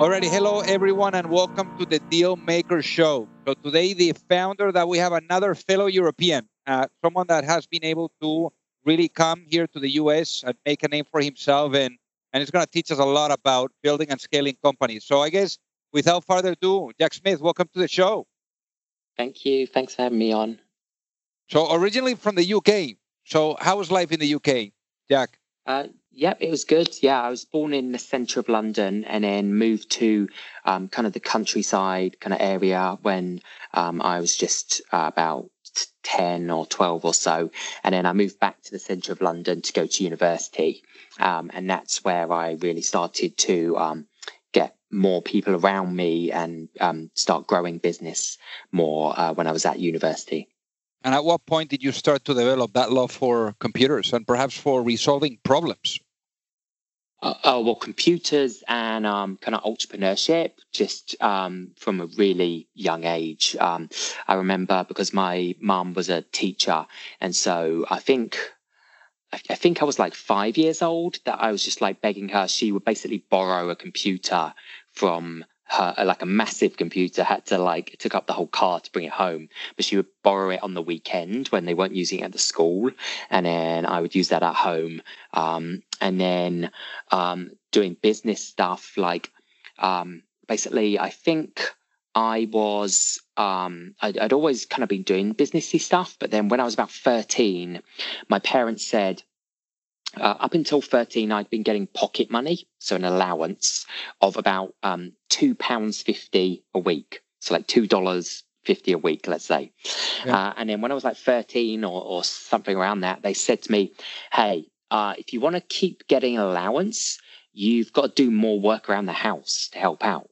Alrighty, hello everyone, and welcome to the Deal Maker Show. So today, the founder that we have another fellow European, uh, someone that has been able to really come here to the U.S. and make a name for himself, and and it's going to teach us a lot about building and scaling companies. So I guess without further ado, Jack Smith, welcome to the show. Thank you. Thanks for having me on. So originally from the UK. So how was life in the UK, Jack? Uh, Yep, it was good. Yeah, I was born in the centre of London and then moved to um, kind of the countryside kind of area when um, I was just uh, about 10 or 12 or so. And then I moved back to the centre of London to go to university. Um, and that's where I really started to um, get more people around me and um, start growing business more uh, when I was at university. And at what point did you start to develop that love for computers and perhaps for resolving problems? Uh, oh well, computers and um, kind of entrepreneurship just um, from a really young age. Um, I remember because my mum was a teacher, and so I think I think I was like five years old that I was just like begging her. She would basically borrow a computer from her like a massive computer had to like took up the whole car to bring it home. But she would borrow it on the weekend when they weren't using it at the school. And then i would use that at home. Um, and then um, doing business stuff like um, basically i think i was um, I'd, I'd always kind of been doing businessy stuff. But then when i was about 13 my parents said uh, up until 13, I'd been getting pocket money, so an allowance of about um, £2.50 a week. So like $2.50 a week, let's say. Yeah. Uh, and then when I was like 13 or, or something around that, they said to me, hey, uh, if you want to keep getting an allowance, you've got to do more work around the house to help out.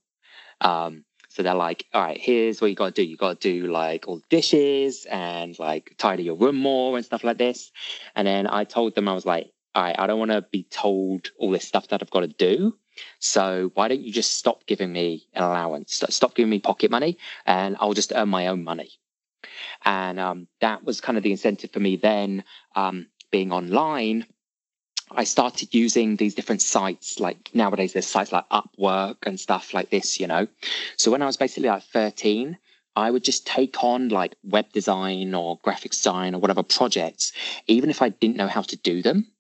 Um, so they're like, all right, here's what you got to do. You got to do like all the dishes and like tidy your room more and stuff like this. And then I told them, I was like, I don't want to be told all this stuff that I've got to do. So why don't you just stop giving me an allowance? Stop giving me pocket money and I'll just earn my own money. And um, that was kind of the incentive for me then um, being online. I started using these different sites, like nowadays there's sites like Upwork and stuff like this, you know. So when I was basically like 13, I would just take on like web design or graphic design or whatever projects, even if I didn't know how to do them.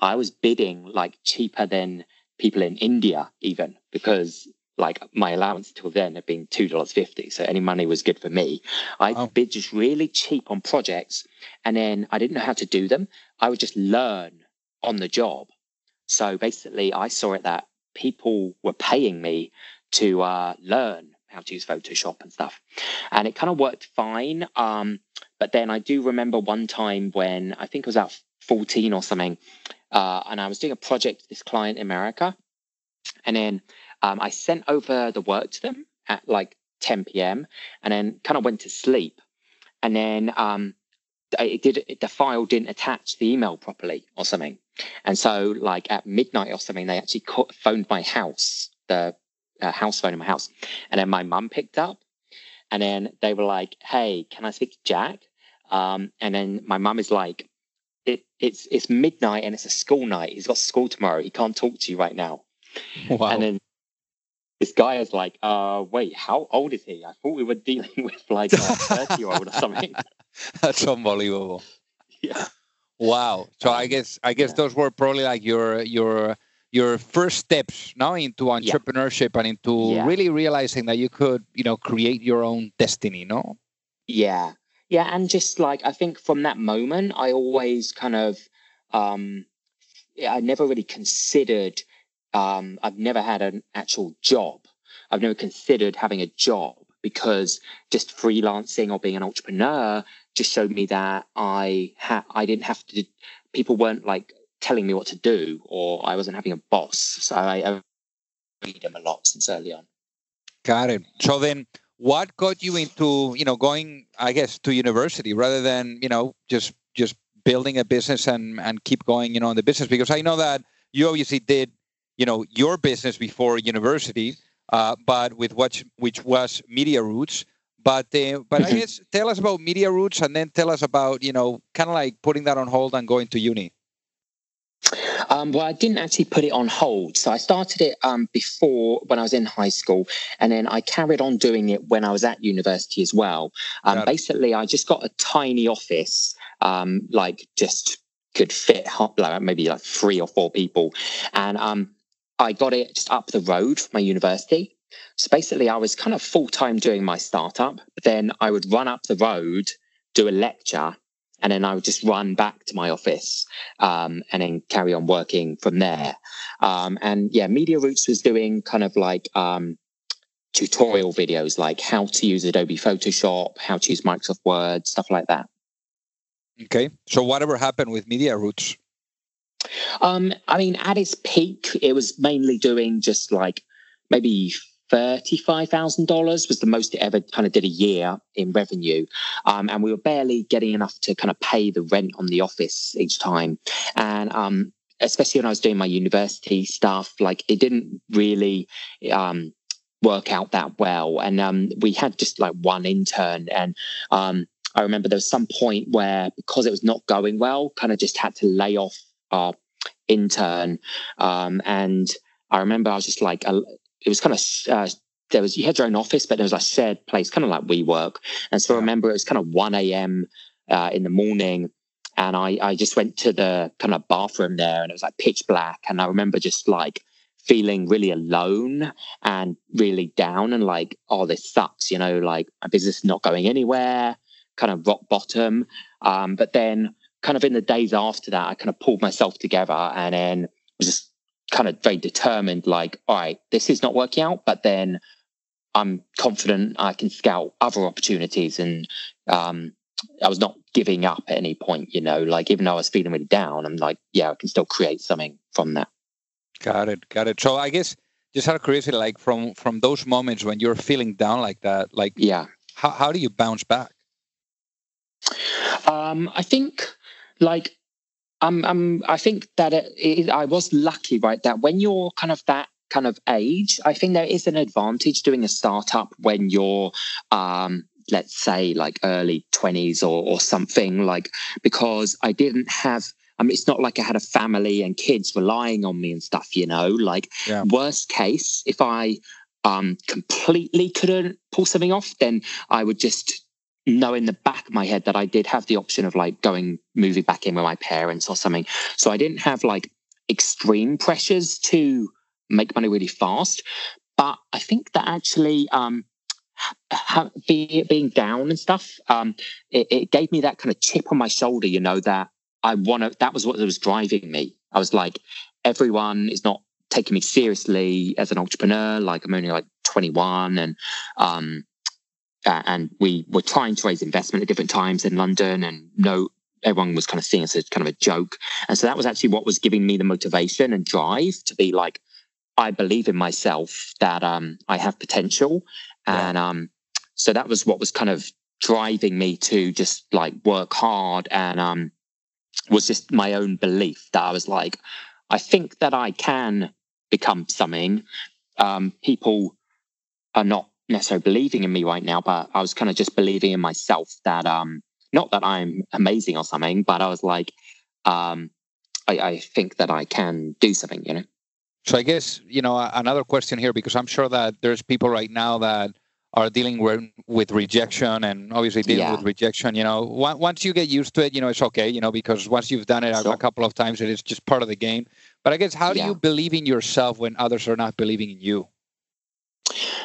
I was bidding like cheaper than people in India, even because like my allowance till then had been two dollars fifty, so any money was good for me. I oh. bid just really cheap on projects, and then I didn't know how to do them. I would just learn on the job. So basically, I saw it that people were paying me to uh, learn how to use Photoshop and stuff, and it kind of worked fine. Um, but then I do remember one time when I think it was about 14 or something. Uh, and I was doing a project with this client in America. And then um, I sent over the work to them at like 10 p.m. and then kind of went to sleep. And then um, it did the file didn't attach the email properly or something. And so, like at midnight or something, they actually phoned my house, the uh, house phone in my house. And then my mum picked up. And then they were like, "Hey, can I speak to Jack?" Um, and then my mum is like, it, it's it's midnight and it's a school night. He's got school tomorrow. He can't talk to you right now. Wow. And then this guy is like, uh, wait, how old is he? I thought we were dealing with like a 30 year old or something. That's unbelievable. Yeah. Wow. So I guess I guess yeah. those were probably like your your your first steps now into entrepreneurship and into Yeah. really realizing that you could, you know, create your own destiny, no? Yeah. Yeah. And just like, I think from that moment, I always kind of, um, I never really considered, um, I've never had an actual job. I've never considered having a job because just freelancing or being an entrepreneur just showed me that I had, I didn't have to, people weren't like telling me what to do or I wasn't having a boss. So I, I them a lot since early on. Got it. So then what got you into, you know, going I guess to university rather than, you know, just just building a business and and keep going, you know, in the business because I know that you obviously did, you know, your business before university, uh, but with what which was Media Roots. But uh, but I Mhm. guess tell us about Media Roots and then tell us about, you know, kind of like putting that on hold and going to uni. Um, well, I didn't actually put it on hold. So I started it um, before when I was in high school, and then I carried on doing it when I was at university as well. Um, basically, I just got a tiny office, um, like just could fit like maybe like three or four people, and um, I got it just up the road from my university. So basically, I was kind of full time doing my startup, but then I would run up the road, do a lecture, and then I would just run back to my office um, and then carry on working from there. Um, and yeah, Media Roots was doing kind of like um, tutorial videos, like how to use Adobe Photoshop, how to use Microsoft Word, stuff like that. Okay. So whatever happened with Media Roots? Um, I mean, at its peak, it was mainly doing just like maybe thirty-five thousand dollars was the most it ever kind of did a year in revenue, um, and we were barely getting enough to kind of pay the rent on the office each time, and um, especially when I was doing my university stuff, like it didn't really um, work out that well, and um, we had just like one intern, and um, I remember there was some point where because it was not going well, kind of just had to lay off our intern. Um, and I remember I was just like, uh, it was kind of, uh, there was, you had your own office, but there was a shared place, kind of like WeWork. And so I remember it was kind of 1 a.m. Uh, in the morning. And I, I just went to the kind of bathroom there and it was like pitch black. And I remember just like feeling really alone and really down and like, oh, this sucks, you know, like my business is not going anywhere, kind of rock bottom. Um, but then kind of in the days after that, I kind of pulled myself together and then was just kind of very determined, like, all right, this is not working out, but then I'm confident I can scout other opportunities. And um, I was not giving up at any point, you know, like even though I was feeling really down, I'm like, yeah, I can still create something from that. Got it. Got it. So I guess just out of curiosity, like from from those moments when you're feeling down like that, like Yeah. how, how do you bounce back? Um, I think like um, um, I think that it, it, I was lucky, right? That when you're kind of that kind of age, I think there is an advantage doing a startup when you're, um, let's say, like early twenties or or something, like because I didn't have. I mean, it's not like I had a family and kids relying on me and stuff, you know. Like Yeah. worst case, if I um, completely couldn't pull something off, then I would just know in the back of my head that I did have the option of like going moving back in with my parents or something. So I didn't have like extreme pressures to make money really fast. But I think that actually um ha- be, being down and stuff, um, it, it gave me that kind of chip on my shoulder, you know, that I want to, that was what was driving me. I was like, everyone is not taking me seriously as an entrepreneur. Like I'm only like 21 and, um, uh, and we were trying to raise investment at different times in London, and no, everyone was kind of seeing us as kind of a joke. And so that was actually what was giving me the motivation and drive to be like, I believe in myself that um, I have potential, Yeah. and um, so that was what was kind of driving me to just like work hard and um, was just my own belief that I was like, I think that I can become something. Um, people are not necessarily believing in me right now, but I was kind of just believing in myself that um not that I'm amazing or something, but I was like, um, I, I think that I can do something. You know. So I guess you know another question here because I'm sure that there's people right now that are dealing with, with rejection and obviously dealing yeah. with rejection. You know, once you get used to it, you know it's okay. You know because once you've done it sure. a, couple of times, it is just part of the game. But I guess how do yeah. you believe in yourself when others are not believing in you?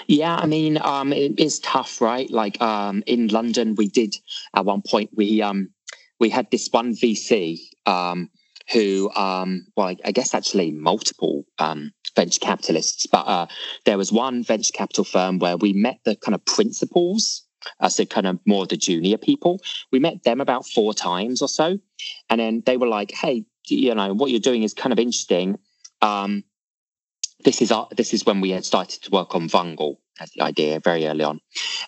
Yeah, I mean, um, it is tough, right? Like um, in London, we did at one point we um, we had this one VC um, who, um, well, I guess actually multiple um, venture capitalists, but uh, there was one venture capital firm where we met the kind of principals, uh, so kind of more the junior people. We met them about four times or so, and then they were like, "Hey, you know, what you're doing is kind of interesting." Um, this is our, this is when we had started to work on Vungle as the idea very early on,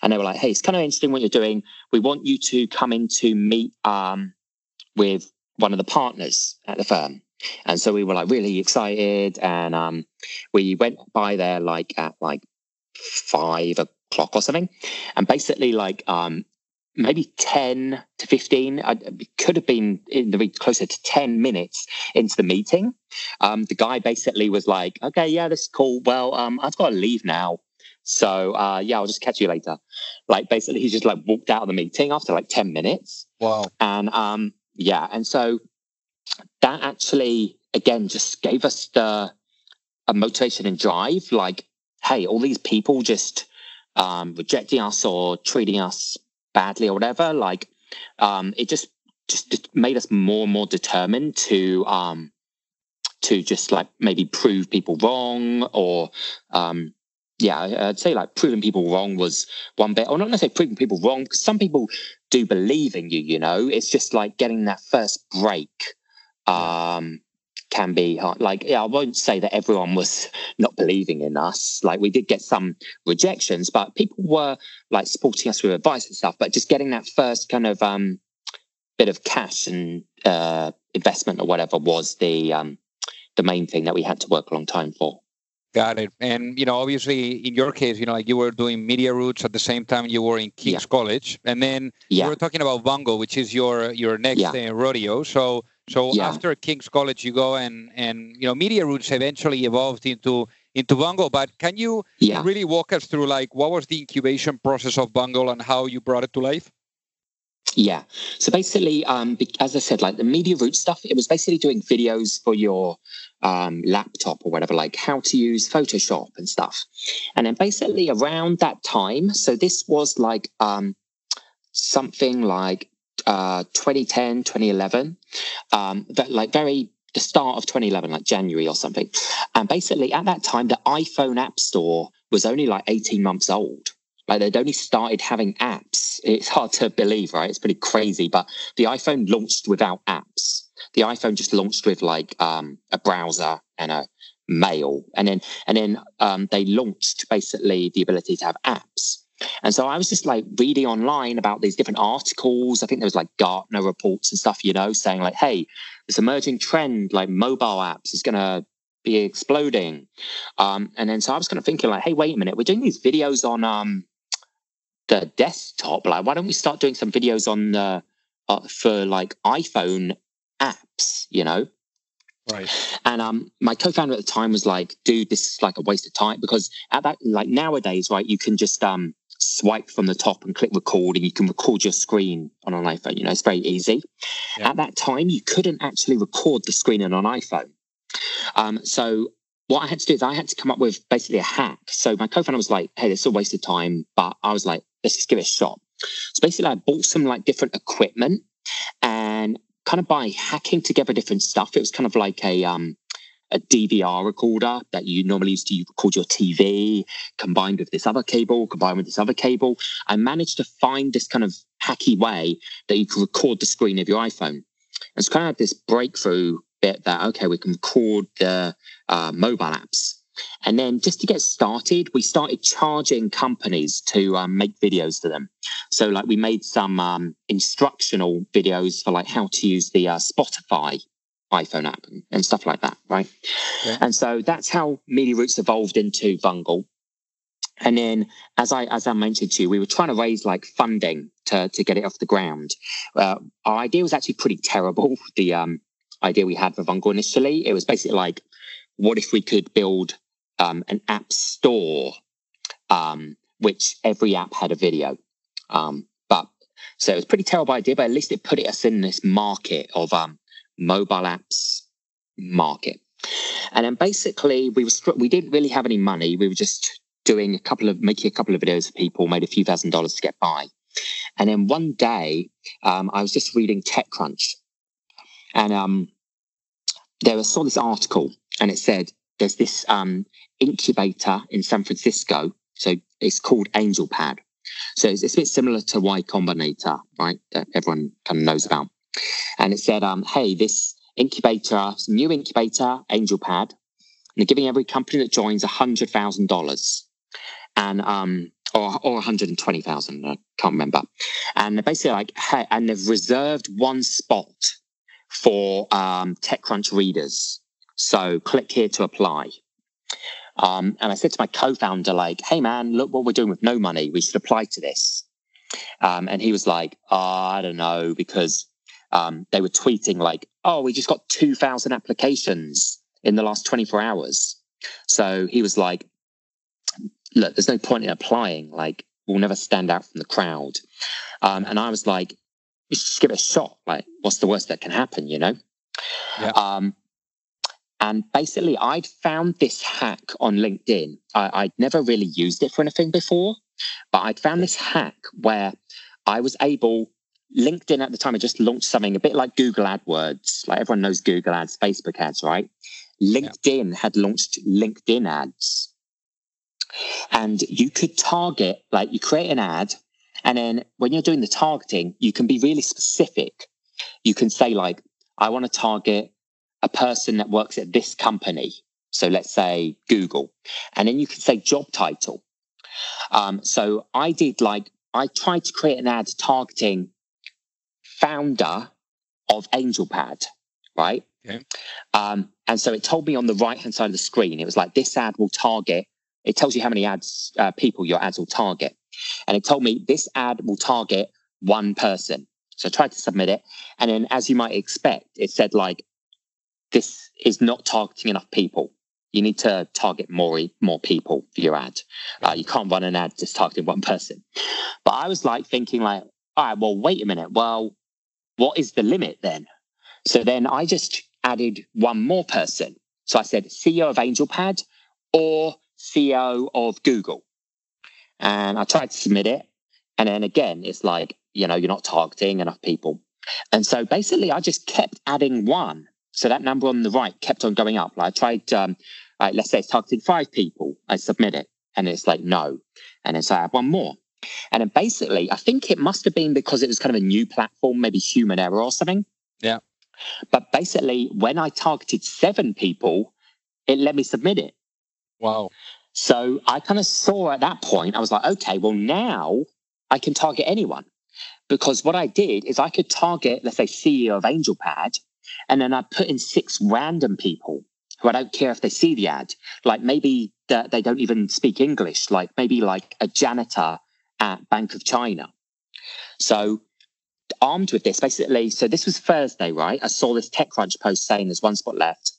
and they were like, "Hey, it's kind of interesting what you're doing. We want you to come in to meet um, with one of the partners at the firm. And so we were like really excited. And um, we went by there like at like five o'clock or something. And basically, like um, maybe 10 to 15, I, could have been in the closer to 10 minutes into the meeting. Um, the guy basically was like, okay, yeah, this is cool. Well, um, I've got to leave now. So uh, yeah, I'll just catch you later. Like basically, he just like walked out of the meeting after like ten minutes. Wow. And um, yeah, and so that actually again just gave us the a motivation and drive. Like, hey, all these people just um, rejecting us or treating us badly or whatever. Like, um, it just just made us more and more determined to um, to just like maybe prove people wrong or um, yeah, I'd say like proving people wrong was one bit, or not necessarily proving people wrong, because some people do believe in you, you know, it's just like getting that first break um, can be hard. Like, yeah, I won't say that everyone was not believing in us. Like, we did get some rejections, but people were like supporting us with advice and stuff. But just getting that first kind of um, bit of cash and uh, investment or whatever was the um, the main thing that we had to work a long time for. Got it. And you know, obviously, in your case, you know, like you were doing media roots at the same time you were in King's yeah. College, and then yeah. you were talking about Vungle, which is your your next yeah. uh, rodeo. So, so after King's College, you go and and you know, media roots eventually evolved into into Vungle. But can you really walk us through like what was the incubation process of Vungle and how you brought it to life? Yeah. So basically, um, as I said, like the media root stuff, it was basically doing videos for your um, laptop or whatever, like how to use Photoshop and stuff. And then basically around that time, so this was like um, something like uh, 2010, 2011, um, that like very the start of 2011, like January or something. And basically at that time, the iPhone App Store was only like 18 months old. Like they'd only started having apps. It's hard to believe, right? It's pretty crazy. But the iPhone launched without apps. The iPhone just launched with like um, a browser and a mail, and then and then um, they launched basically the ability to have apps. And so I was just like reading online about these different articles. I think there was like Gartner reports and stuff, you know, saying like, hey, this emerging trend like mobile apps is going to be exploding. Um, and then so I was kind of thinking like, hey, wait a minute, we're doing these videos on um, the desktop. Like, why don't we start doing some videos on the uh, for like iPhone apps? You know. Right. And um, my co-founder at the time was like, "Dude, this is like a waste of time because at that, like nowadays, right, you can just um swipe from the top and click record, and you can record your screen on an iPhone. You know, it's very easy. Yeah. At that time, you couldn't actually record the screen on an iPhone. Um, so what I had to do is I had to come up with basically a hack. So my co-founder was like, "Hey, this is a waste of time," but I was like, "Let's just give it a shot." So basically, I bought some like different equipment and kind of by hacking together different stuff. It was kind of like a um, a DVR recorder that you normally use to record your TV, combined with this other cable, combined with this other cable. I managed to find this kind of hacky way that you could record the screen of your iPhone. It's kind of this breakthrough bit that okay, we can record the uh, mobile apps. And then just to get started, we started charging companies to um, make videos for them. So like we made some um, instructional videos for like how to use the uh, Spotify iPhone app and, and, stuff like that, right? Yeah. And so that's how Media Roots evolved into Vungle. And then, as I as I mentioned to you, we were trying to raise like funding to to get it off the ground. Uh, our idea was actually pretty terrible. The um idea we had for Vungle initially. It was basically like, what if we could build um, an app store, um, which every app had a video. Um, but so it was a pretty terrible idea, but at least it put us in this market of um, mobile apps market. And then basically we were we didn't really have any money. We were just doing a couple of making a couple of videos for people, made a few thousand dollars to get by. And then one day, um, I was just reading TechCrunch, and um, there I saw this article, and it said there's this um, incubator in San Francisco. So it's called AngelPad. So it's, it's, a bit similar to Y Combinator, right? That everyone kind of knows about. And it said, um, hey, this incubator, new incubator, AngelPad, and they're giving every company that joins $100,000 and um, or or 120,000, I can't remember. And they're basically like, hey, and they've reserved one spot for um, TechCrunch readers. So click here to apply. Um, and I said to my co-founder, like, hey man, look what we're doing with no money. We should apply to this. Um, and he was like, oh, I don't know, because um, they were tweeting like, oh, we just got 2,000 applications in the last 24 hours. So he was like, look, there's no point in applying. Like, we'll never stand out from the crowd. Um, and I was like, you should just give it a shot. Like, what's the worst that can happen, you know? Yeah. Um, and basically, I'd found this hack on LinkedIn. I, would never really used it for anything before, but I'd found this hack where I was able, LinkedIn at the time, I just launched something a bit like Google AdWords. Like everyone knows Google ads, Facebook ads, right? LinkedIn yeah. had launched LinkedIn ads. And you could target, like you create an ad, and then when you're doing the targeting, you can be really specific. You can say, like, I want to target a person that works at this company. So let's say Google. And then you can say job title. Um, so I did like, I tried to create an ad targeting founder of AngelPad, right? Okay. Um, and so it told me on the right hand side of the screen, it was like, this ad will target it tells you how many ads, uh, people your ads will target. And it told me this ad will target one person. So I tried to submit it. And then, as you might expect, it said, like, this is not targeting enough people. You need to target more, more people for your ad. Uh, you can't run an ad just targeting one person. But I was like thinking, like, all right, well, wait a minute. Well, what is the limit then? So then I just added one more person. So I said CEO of AngelPad or CEO of Google. And I tried to submit it. And then again, it's like, you know, you're not targeting enough people. And so basically, I just kept adding one. So that number on the right kept on going up. Like I tried, um, let's say it's targeting five people. I submit it and it's like, no. And then so I have one more. And then basically, I think it must have been because it was kind of a new platform, maybe human error or something. Yeah. But basically, when I targeted seven people, it let me submit it. Wow. So I kind of saw at that point, I was like, okay, well, now I can target anyone. Because what I did is I could target, let's say, CEO of AngelPad, and then I put in six random people who I don't care if they see the ad. Like maybe they don't even speak English, like maybe like a janitor at Bank of China. So armed with this, basically, so this was Thursday, right? I saw this TechCrunch post saying there's one spot left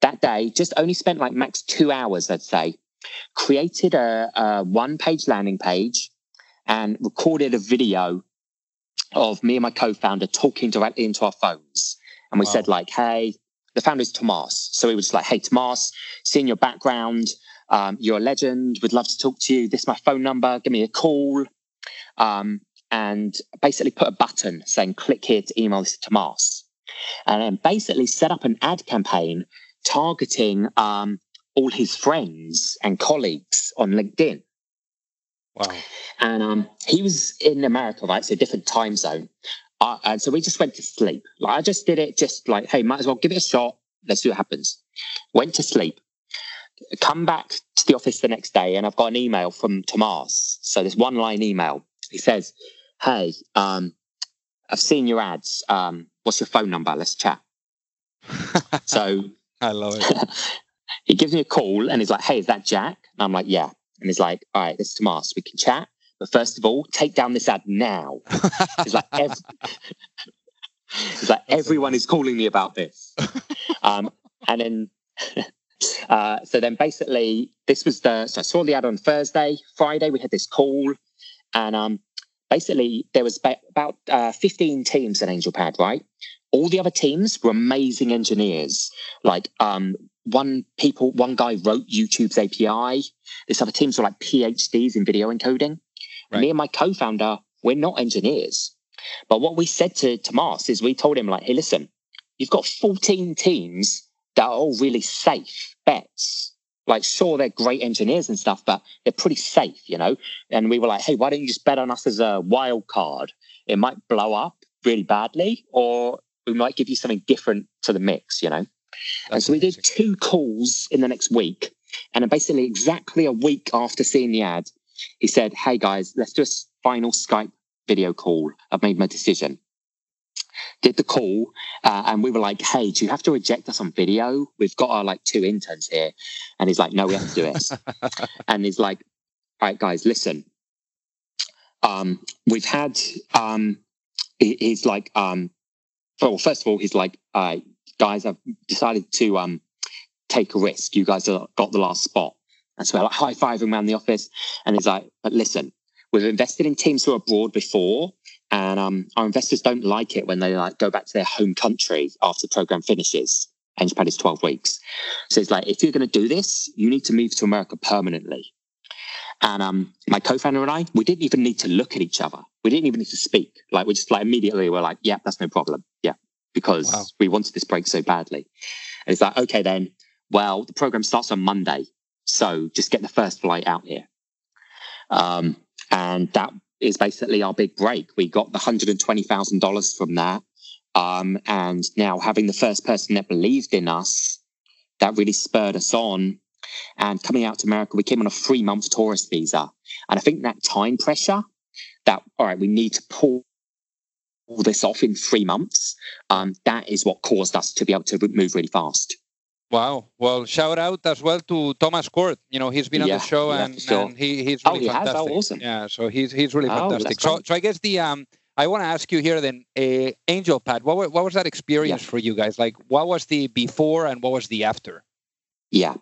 that day, just only spent like max two hours, I'd say, created a, a one page landing page and recorded a video of me and my co-founder talking directly into our phones. And we wow. said like, hey, the founder is Thomas. So we were just like, hey, Thomas, seeing your background, um, you're a legend. Would love to talk to you. This is my phone number. Give me a call. Um, and basically put a button saying, click here to email this to Thomas. And then basically set up an ad campaign targeting um, all his friends and colleagues on LinkedIn. Wow. And um, he was in America, right? So different time zone. Uh, and so we just went to sleep. Like I just did it, just like, hey, might as well give it a shot. Let's see what happens. Went to sleep. Come back to the office the next day, and I've got an email from Thomas. So this one line email. He says, "Hey, um, I've seen your ads. Um, what's your phone number? Let's chat." so I love it. he gives me a call and he's like, Hey, is that Jack? And I'm like, Yeah. And he's like, All right, this is Thomas. We can chat. But first of all, take down this ad now. He's like, every, It's like everyone is calling me about this. um, and then, uh, so then basically, this was the. So I saw the ad on Thursday. Friday, we had this call, and um, basically there was about uh, 15 teams at AngelPad, right? All the other teams were amazing engineers. Like um, one people, one guy wrote YouTube's API. This other teams were like PhDs in video encoding. Right. Me and my co-founder, we're not engineers. But what we said to Thomas is we told him like, hey, listen, you've got 14 teams that are all really safe bets. Like, sure, they're great engineers and stuff, but they're pretty safe, you know? And we were like, hey, why don't you just bet on us as a wild card? It might blow up really badly, or we might give you something different to the mix, you know? That's and so we did two calls in the next week. And basically, exactly a week after seeing the ad, he said, Hey guys, let's do a final Skype video call. I've made my decision. Did the call, uh, and we were like, "Hey, do you have to reject us on video? We've got our like two interns here." And he's like, "No, we have to do it." and he's like, "All right, guys, listen. Um, we've had um, he's like, um, well, first of all, he's like, uh, guys, I've decided to um, take a risk. You guys got the last spot. And so we're like high fiving around the office. And he's like, but listen, we've invested in teams who are abroad before. And um, our investors don't like it when they like go back to their home country after the program finishes. AngelPad is 12 weeks. So it's like, if you're going to do this, you need to move to America permanently. And um, my co-founder and I, we didn't even need to look at each other. We didn't even need to speak. Like we just like immediately were like, yeah, that's no problem. Yeah, because wow. we wanted this break so badly. And it's like, okay, then, well, the program starts on Monday. So just get the first flight out here. Um, and that is basically our big break. We got the $120,000 from that. Um, and now having the first person that believed in us, that really spurred us on. And coming out to America, we came on a three month tourist visa. And I think that time pressure that, all right, we need to pull all this off in three months, um, that is what caused us to be able to move really fast. Wow. Well, shout out as well to Thomas Korte. You know, he's been on the show and, sure. and he, he's really oh, he fantastic. Has? Oh, awesome. Yeah, so he's he's really oh, fantastic. So, so I guess the um I want to ask you here then, uh, AngelPad, what, what was that experience yeah. for you guys? Like, what was the before and what was the after? Yeah.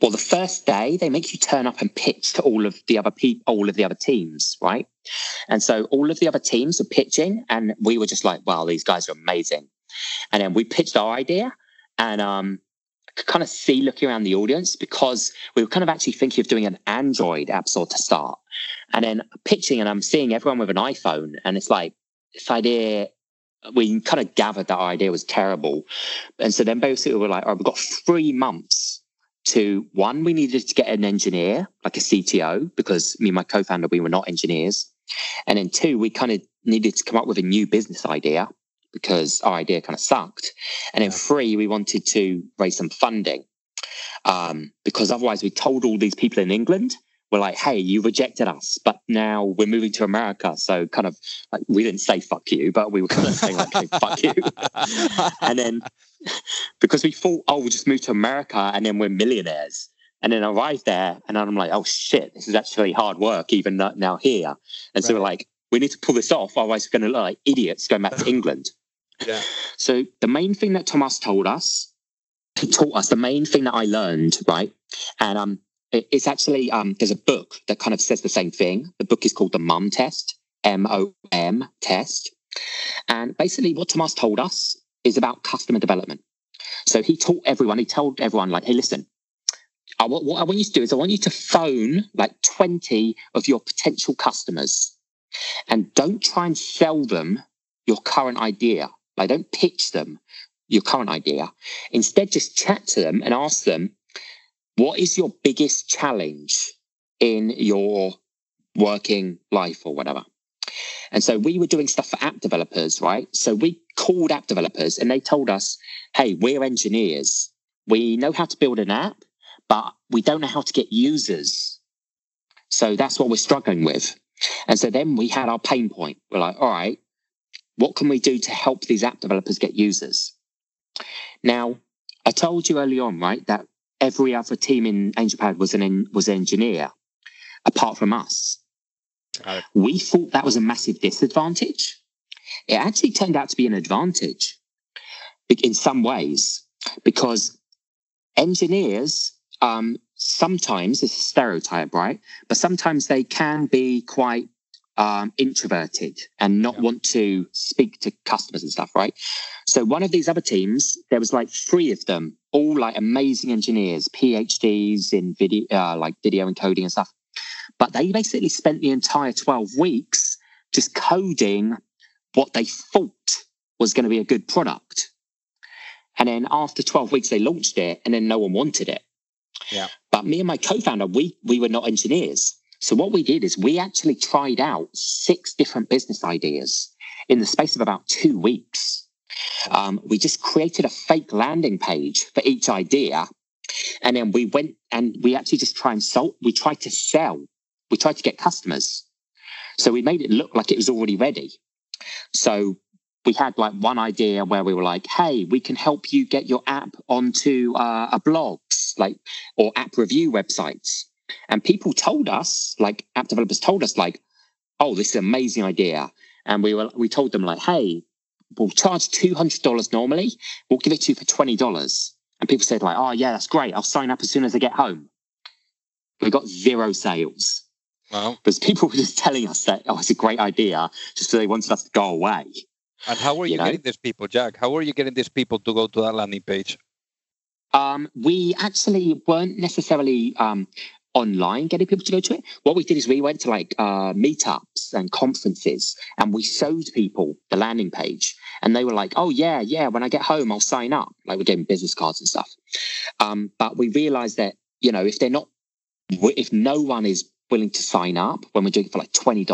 Well, the first day they make you turn up and pitch to all of the other people, all of the other teams, right? And so all of the other teams were pitching, and we were just like, "Wow, these guys are amazing." And then we pitched our idea, and um, kind of see looking around the audience because we were kind of actually thinking of doing an Android app store to start. And then pitching, and I'm seeing everyone with an iPhone, and it's like this idea. We kind of gathered that idea was terrible, and so then basically we were like, "All right, we've got three months to one. We needed to get an engineer, like a CTO, because me and my co-founder we were not engineers, and then two, we kind of needed to come up with a new business idea because our idea kind of sucked. And then three, we wanted to raise some funding um, because otherwise we told all these people in England, we're like, hey, you rejected us, but now we're moving to America. So kind of like we didn't say fuck you, but we were kind of saying like, hey, fuck you. and then because we thought, oh, we'll just move to America and then we're millionaires. And then I arrived there and I'm like, oh shit, this is actually hard work even now here. And right. so we're like, we need to pull this off, otherwise we're going to look like idiots going back to England. Yeah. So the main thing that Thomas told us, he taught us the main thing that I learned, right? And um, it, it's actually um, there's a book that kind of says the same thing. The book is called the Mom Test, M O M test, and basically what Thomas told us is about customer development. So he taught everyone. He told everyone like, hey, listen. I, what, what I want you to do is I want you to phone like 20 of your potential customers and don't try and sell them your current idea like, don't pitch them your current idea. Instead, just chat to them and ask them, what is your biggest challenge in your working life or whatever? And so we were doing stuff for app developers, right? So we called app developers and they told us, hey, we're engineers. We know how to build an app, but we don't know how to get users. So that's what we're struggling with. And so then we had our pain point. We're like, all right, what can we do to help these app developers get users? Now, I told you early on, right, that every other team in AngelPad was an was an engineer, apart from us. We thought that was a massive disadvantage. it actually turned out to be an advantage in some ways because engineers um, sometimes it's a stereotype, right? But sometimes they can be quite um, introverted and not yeah. want to speak to customers and stuff, right? So one of these other teams, there was like three of them, all like amazing engineers, PhDs in video, uh, like video encoding and stuff. But they basically spent the entire 12 weeks just coding what they thought was going to be a good product. And then after 12 weeks, they launched it and then no one wanted it. Yeah. But me and my co-founder, we we were not engineers. So what we did is we actually tried out six different business ideas in the space of about two weeks. Um, we just created a fake landing page for each idea. And then we went and we actually just try and sell, we tried to sell, we tried to get customers. So we made it look like it was already ready. So we had like one idea where we were like, hey, we can help you get your app onto uh, a blogs, like, or app review websites. And people told us, like app developers told us, like, oh, this is an amazing idea. And we were we told them like, hey, we'll charge two hundred dollars normally. We'll give it to you for twenty dollars. And people said like, oh yeah, that's great. I'll sign up as soon as I get home. We got zero sales. Wow. Because people were just telling us that oh, it's a great idea, just so they wanted us to go away. And how were you, you know? getting these people, Jack? How were you getting these people to go to that landing page? Um, we actually weren't necessarily um, online getting people to go to it. What we did is we went to like uh, meetups and conferences and we showed people the landing page and they were like, oh, yeah, yeah, when I get home, I'll sign up. Like we gave them business cards and stuff. Um, but we realized that, you know, if they're not, if no one is willing to sign up when we're doing it for like $20,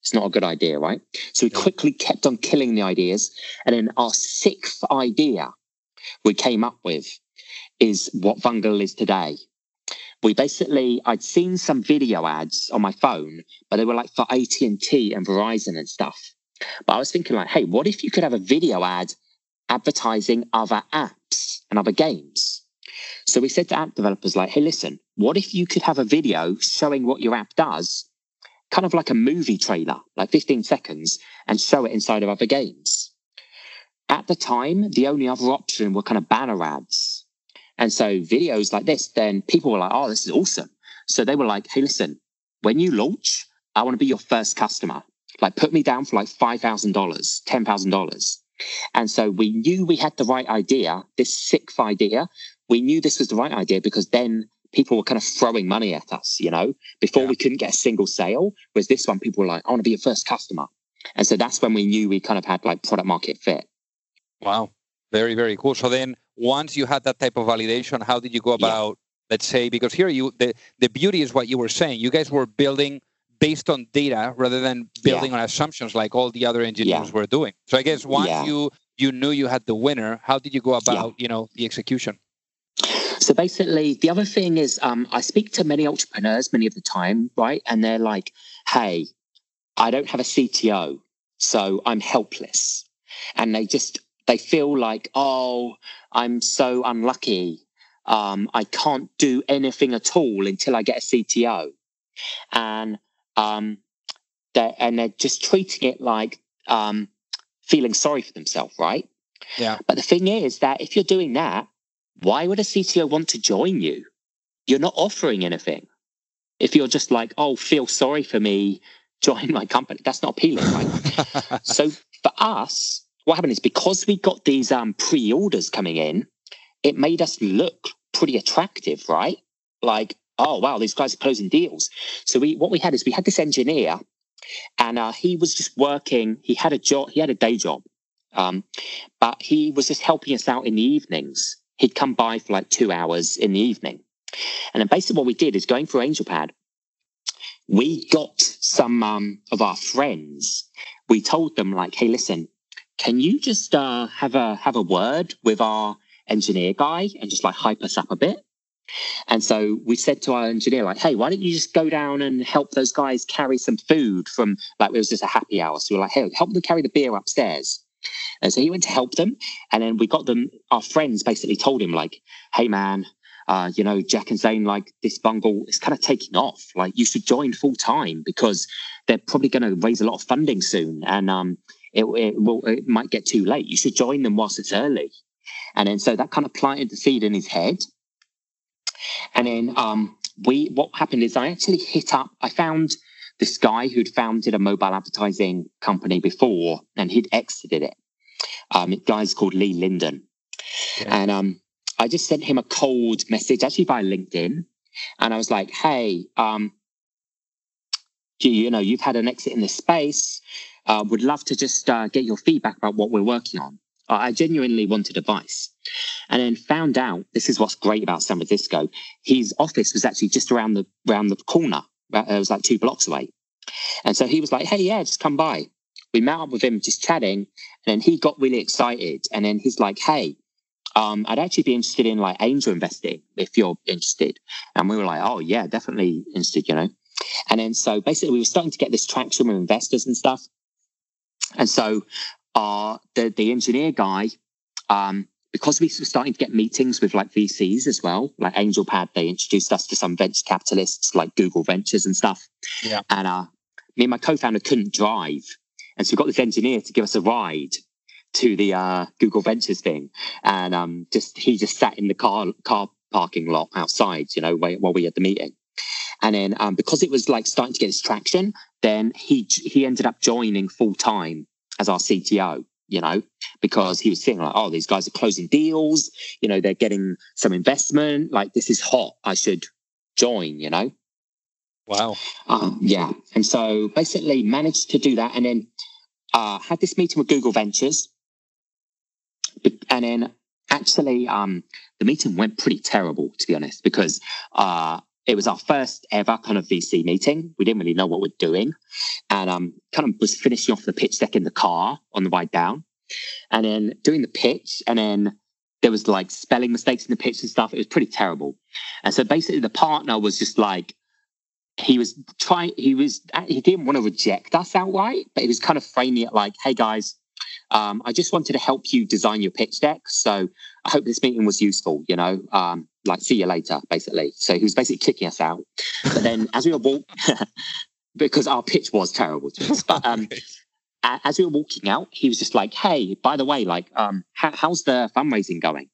it's not a good idea, right? So we quickly kept on killing the ideas. And then our sixth idea we came up with is what Vungle is today we basically I'd seen some video ads on my phone, but they were like for AT and T and Verizon and stuff. But I was thinking like, hey, what if you could have a video ad advertising other apps and other games? So we said to app developers like, hey, listen, what if you could have a video showing what your app does, kind of like a movie trailer, like 15 seconds, and show it inside of other games? At the time, the only other option were kind of banner ads and so videos like this, then people were like, oh, this is awesome. So they were like, hey, listen, when you launch, I want to be your first customer. Like put me down for like $5,000, $10,000. And so we knew we had the right idea, this sixth idea. We knew this was the right idea because then people were kind of throwing money at us, you know, before yeah. we couldn't get a single sale. Whereas this one, people were like, I want to be your first customer. And so that's when we knew we kind of had like product market fit. Wow. Very, very cool. So then once you had that type of validation, how did you go about, yeah. let's say, because here you the, the beauty is what you were saying. You guys were building based on data rather than building yeah. on assumptions like all the other engineers yeah. were doing. So I guess once you you knew you had the winner, how did you go about, you know, the execution? So basically, the other thing is, um, I speak to many entrepreneurs many of the time, right? And they're like, "Hey, I don't have a CTO, so I'm helpless," and they just they feel like, "Oh, I'm so unlucky. Um, I can't do anything at all until I get a CTO. And um, they're, and they're just treating it like um, feeling sorry for themselves, right? Yeah. But the thing is that if you're doing that, why would a CTO want to join you? You're not offering anything. If you're just like, oh, feel sorry for me, join my company, that's not appealing, right? so for us, what happened is because we got these um, pre-orders coming in, it made us look pretty attractive, right? Like, oh wow, these guys are closing deals. So we what we had is we had this engineer, and uh, he was just working. He had a job. He had a day job, um, but he was just helping us out in the evenings. He'd come by for like two hours in the evening, and then basically what we did is going through AngelPad. We got some um, of our friends. We told them like, hey, listen, can you just uh, have a have a word with our engineer guy and just like hype us up a bit? And so we said to our engineer, like, hey, why don't you just go down and help those guys carry some food from like it was just a happy hour. So we are like, hey, help them carry the beer upstairs. And so he went to help them. And then we got them, our friends basically told him, like, hey man, uh, you know, Jack and Zain, like this Vungle is kind of taking off. Like you should join full time because they're probably going to raise a lot of funding soon. And um, it, it will it might get too late. You should join them whilst it's early. And then so that kind of planted the seed in his head. And then um, we what happened is I actually hit up. I found this guy who'd founded a mobile advertising company before, and he'd exited it. Um, the guy's called Lee Linden, yeah. and um, I just sent him a cold message, actually via LinkedIn, and I was like, "Hey, um, you, you know, you've had an exit in this space. Uh, would love to just uh, get your feedback about what we're working on." I genuinely wanted advice, and then found out this is what's great about San Francisco. His office was actually just around the around the corner. Uh, it was like two blocks away, and so he was like, "Hey, yeah, just come by." We met up with him, just chatting, and then he got really excited. And then he's like, "Hey, um, I'd actually be interested in like angel investing if you're interested." And we were like, "Oh yeah, definitely interested," you know. And then so basically, we were starting to get this traction with investors and stuff. And so uh, the the engineer guy, um, because we were starting to get meetings with like VCs as well, like AngelPad, they introduced us to some venture capitalists like Google Ventures and stuff. Yeah. And uh, me and my co-founder couldn't drive, and so we got this engineer to give us a ride to the uh, Google Ventures thing, and um, just he just sat in the car car parking lot outside, you know, while we had the meeting. And then um, because it was like starting to get its traction, then he he ended up joining full time as our CTO, you know, because he was seeing like, oh, these guys are closing deals, you know, they're getting some investment. Like, this is hot. I should join, you know. Wow. Um, yeah. And so basically managed to do that and then uh, had this meeting with Google Ventures. And then actually, um, the meeting went pretty terrible, to be honest, because uh, it was our first ever kind of VC meeting. We didn't really know what we're doing. And um, kind of was finishing off the pitch deck in the car on the ride down. And then doing the pitch, and then there was like spelling mistakes in the pitch and stuff. It was pretty terrible. And so basically the partner was just like, he was trying, he was, he didn't want to reject us outright, but he was kind of framing it like, hey guys, um, I just wanted to help you design your pitch deck. So I hope this meeting was useful, you know, um, like see you later, basically. So he was basically kicking us out. But then as we were walking, because our pitch was terrible to us, but um, as we were walking out, he was just like, hey, by the way, like, um, how, how's the fundraising going?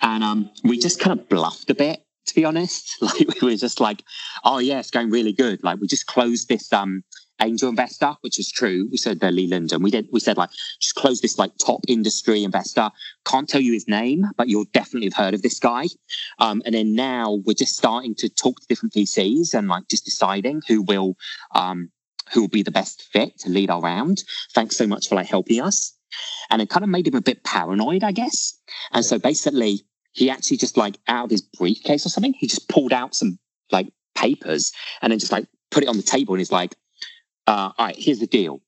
And um, we just kind of bluffed a bit, to be honest. Like we were just like, oh yeah, it's going really good. Like we just closed this um angel investor, which is true. We said they're Leland, and we did. We said like just close this like top industry investor. Can't tell you his name, but you'll definitely have heard of this guy. Um, and then now we're just starting to talk to different VCs and like just deciding who will um, who will be the best fit to lead our round. Thanks so much for like helping us. And it kind of made him a bit paranoid, I guess. And so basically, he actually just like out of his briefcase or something, he just pulled out some like papers and then just like put it on the table and he's like, uh, all right, here's the deal.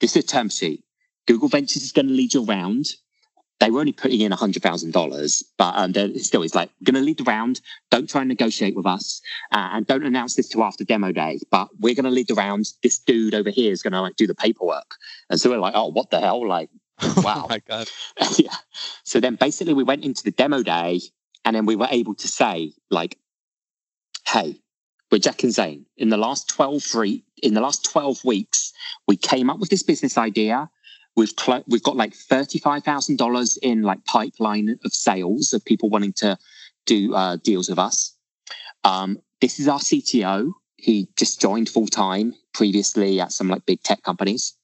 This is a term sheet. Google Ventures is going to lead you around. They were only putting in $100,000, but um, still, it's like, going to lead the round. Don't try and negotiate with us. Uh, and don't announce this to after demo day, but we're going to lead the round. This dude over here is going to like do the paperwork. And so we're like, oh, what the hell? Like, wow. oh my God. yeah. So then basically we went into the demo day and then we were able to say, like, hey, we're Jack and Zain. In the last 12 free, in the last 12 weeks, we came up with this business idea. We've cl- we've got like $35,000 in like pipeline of sales of people wanting to do uh, deals with us. Um, this is our CTO. He just joined full time previously at some like big tech companies.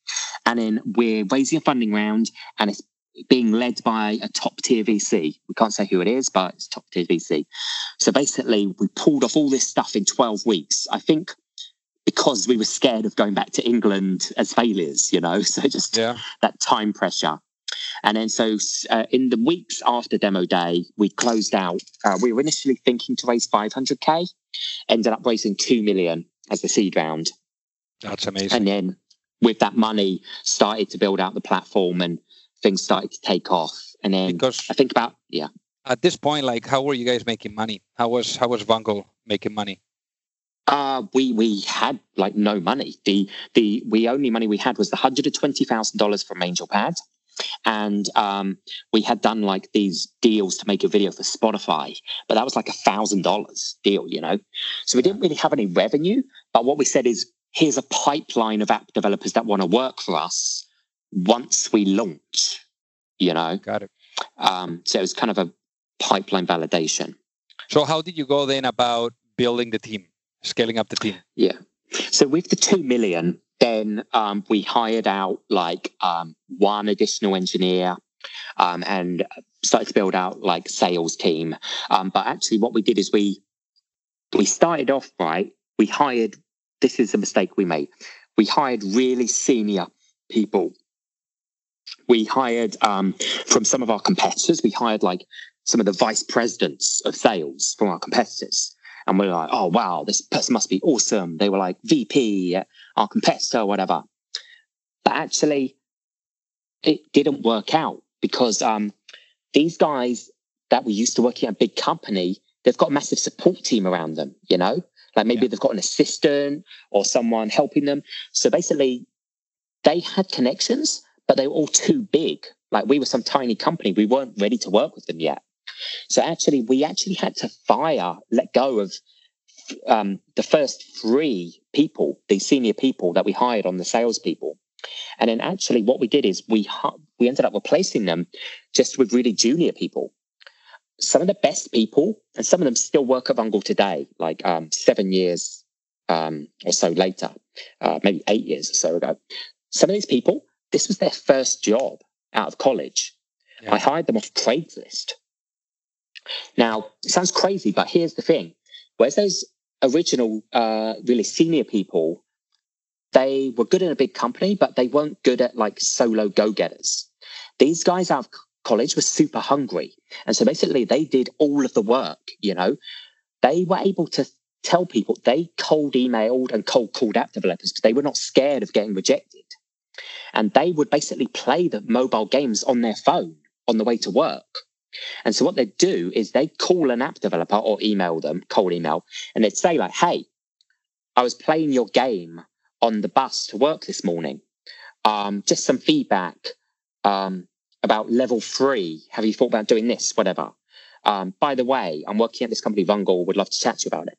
And then we're raising a funding round and it's being led by a top tier VC. We can't say who it is, but it's top tier VC. So basically, we pulled off all this stuff in 12 weeks. I think because we were scared of going back to England as failures, you know, so just yeah. that time pressure. And then, so uh, in the weeks after demo day, we closed out. Uh, we were initially thinking to raise 500k, ended up raising 2 million as the seed round. That's amazing. And then with that money, started to build out the platform and things started to take off. And then because I think about yeah. At this point, like how were you guys making money? How was how was Vungle making money? Uh, we we had like no money. The the we only money we had was the hundred and twenty thousand dollars from AngelPad, and um, we had done like these deals to make a video for Spotify, but that was like a thousand dollars deal, you know. So we didn't really have any revenue. But what we said is, here's a pipeline of app developers that want to work for us once we launch. You know, got it. Um, so it was kind of a pipeline validation. So how did you go then about building the team, scaling up the team? Yeah. So with the two million, then um, we hired out like um, one additional engineer um, and started to build out like sales team. Um, but actually, what we did is we we started off right. We hired. This is a mistake we made. We hired really senior people. We hired um, from some of our competitors. We hired like some of the vice presidents of sales from our competitors. And we are like, oh, wow, this person must be awesome. They were like VP, our competitor, whatever. But actually, it didn't work out because um, these guys that were used to working at a big company, they've got a massive support team around them, you know? Like maybe yeah. they've got an assistant or someone helping them. So basically, they had connections, but they were all too big. Like we were some tiny company. We weren't ready to work with them yet. So actually, we actually had to fire, let go of um, the first three people, the senior people that we hired on the salespeople. And then actually, what we did is we we ended up replacing them just with really junior people. Some of the best people, and some of them still work at Vungle today, like um, seven years um, or so later, uh, maybe eight years or so ago. Some of these people, this was their first job out of college. Yeah. I hired them off Craigslist. Now, it sounds crazy, but here's the thing. Whereas those original, uh, really senior people, they were good in a big company, but they weren't good at like solo go getters. These guys out of college were super hungry. And so basically, they did all of the work, you know. They were able to tell people they cold emailed and cold called app developers because they were not scared of getting rejected. And they would basically play the mobile games on their phone on the way to work. And so what they'd do is they'd call an app developer or email them, cold email, and they'd say like, "Hey, I was playing your game on the bus to work this morning. Um, just some feedback um, about level three. Have you thought about doing this? Whatever. Um, by the way, I'm working at this company, Vungle. Would love to chat to you about it."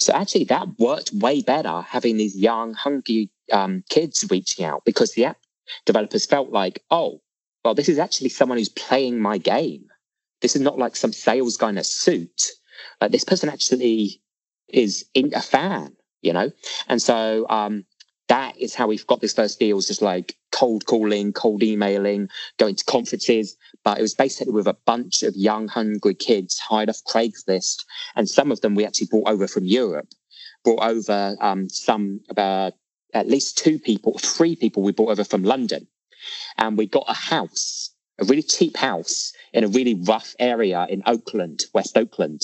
So actually, that worked way better having these young, hungry um, kids reaching out because the app developers felt like, "Oh, well, this is actually someone who's playing my game." This is not like some sales guy in a suit. This person actually is in a fan, you know? And so um, that is how we've got this first deals, just like cold calling, cold emailing, going to conferences. But it was basically with a bunch of young, hungry kids hired off Craigslist. And some of them we actually brought over from Europe, brought over um, some about at least two people, three people we brought over from London. And we got a house, a really cheap house in a really rough area in Oakland, West Oakland.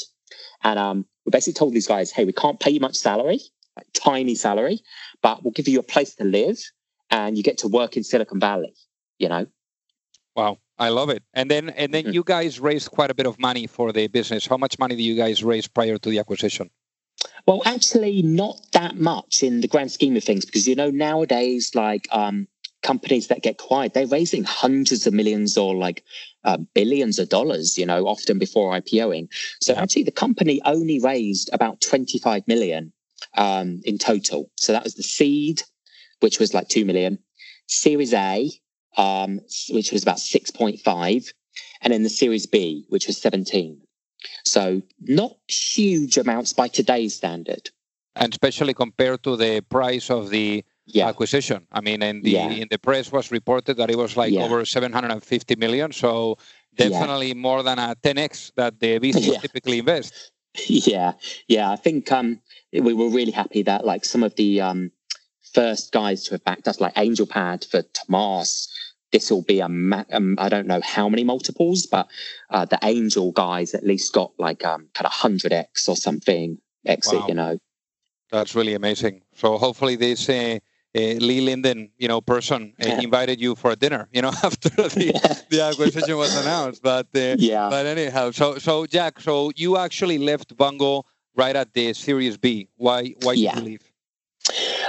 And um, we basically told these guys, hey, we can't pay you much salary, like tiny salary, but we'll give you a place to live and you get to work in Silicon Valley, you know? Wow. I love it. And then and then mm-hmm. you guys raised quite a bit of money for the business. How much money did you guys raise prior to the acquisition? Well, actually, not that much in the grand scheme of things, because you know nowadays, like um, companies that get acquired, they're raising hundreds of millions or like uh, billions of dollars, you know, often before IPOing. So yeah. actually, the company only raised about 25 million um, in total. So that was the seed, which was like 2 million, Series A, um, which was about 6.5, and then the Series B, which was 17. So not huge amounts by today's standard. And especially compared to the price of the yeah. acquisition. I mean, in the yeah. in the press was reported that it was like yeah. over 750 million. So definitely more than a 10x that the VCs typically invest. Yeah, yeah. I think um, we were really happy that like some of the um, first guys to have backed us, like AngelPad for Thomas. This will be a ma- um, I don't know how many multiples, but uh, the Angel guys at least got like um, kind of hundred x or something exit. Wow. You know, that's really amazing. So hopefully this uh, Lee Linden, you know, person uh, invited you for a dinner, you know, after the, the acquisition was announced. But uh, yeah, but anyhow, so so Jack, so you actually left Vungle right at the Series B. Why why did you leave?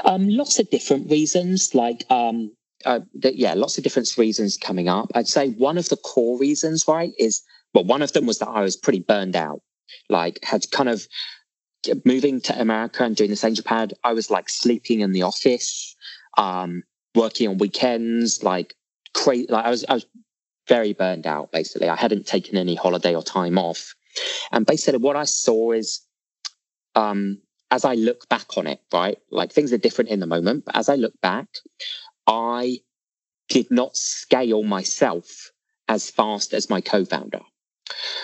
Um, lots of different reasons. Like um, uh, the, yeah, lots of different reasons coming up. I'd say one of the core reasons, right, is well, one of them was that I was pretty burned out. Like had kind of moving to America and doing the same Japan, I was like sleeping in the office, um, working on weekends, like crazy. Like I was, I was very burned out. Basically, I hadn't taken any holiday or time off, and basically what I saw is, um, as I look back on it, right, like things are different in the moment, but as I look back, I did not scale myself as fast as my co-founder.